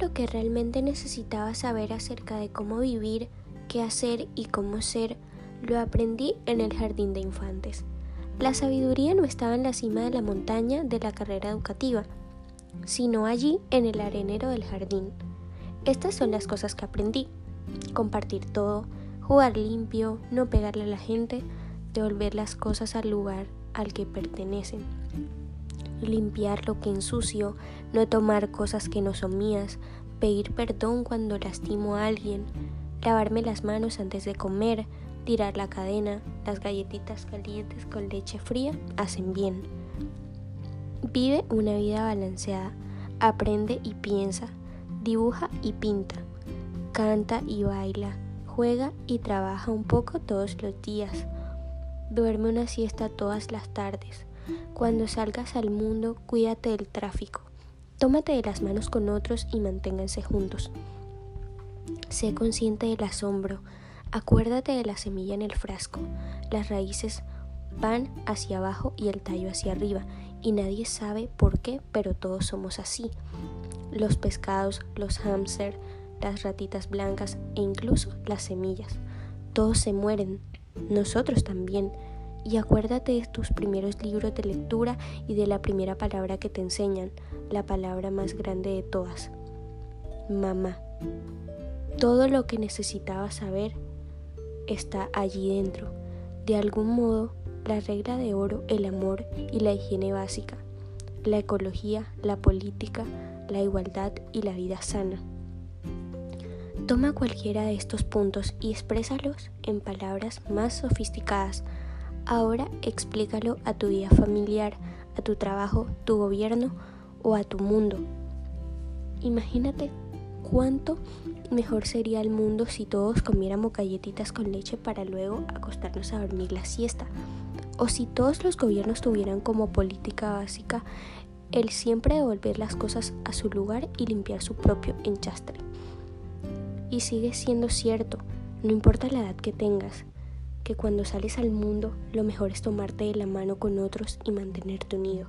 lo que realmente necesitaba saber acerca de cómo vivir, qué hacer y cómo ser, lo aprendí en el jardín de infantes. La sabiduría no estaba en la cima de la montaña de la carrera educativa, sino allí en el arenero del jardín. Estas son las cosas que aprendí. Compartir todo, jugar limpio, no pegarle a la gente, devolver las cosas al lugar al que pertenecen. Limpiar lo que ensucio, no tomar cosas que no son mías, pedir perdón cuando lastimo a alguien, lavarme las manos antes de comer, tirar la cadena, las galletitas calientes con leche fría hacen bien. Vive una vida balanceada, aprende y piensa, dibuja y pinta, canta y baila, juega y trabaja un poco todos los días. Duerme una siesta todas las tardes. Cuando salgas al mundo, cuídate del tráfico. Tómate de las manos con otros y manténganse juntos. Sé consciente del asombro. Acuérdate de la semilla en el frasco. Las raíces van hacia abajo y el tallo hacia arriba. Y nadie sabe por qué, pero todos somos así. Los pescados, los hámster, las ratitas blancas e incluso las semillas. Todos se mueren, nosotros también. Y acuérdate de tus primeros libros de lectura y de la primera palabra que te enseñan, la palabra más grande de todas, mamá. Todo lo que necesitabas saber está allí dentro. De algún modo, la regla de oro, el amor y la higiene básica, la ecología, la política, la igualdad y la vida sana. Toma cualquiera de estos puntos y exprésalos en palabras más sofisticadas. Ahora explícalo a tu vida familiar, a tu trabajo, tu gobierno o a tu mundo. Imagínate cuánto mejor sería el mundo si todos comiéramos galletitas con leche para luego acostarnos a dormir la siesta. O si todos los gobiernos tuvieran como política básica el siempre devolver las cosas a su lugar y limpiar su propio enchastre. Y sigue siendo cierto, no importa la edad que tengas, que cuando sales al mundo lo mejor es tomarte de la mano con otros y mantenerte unido.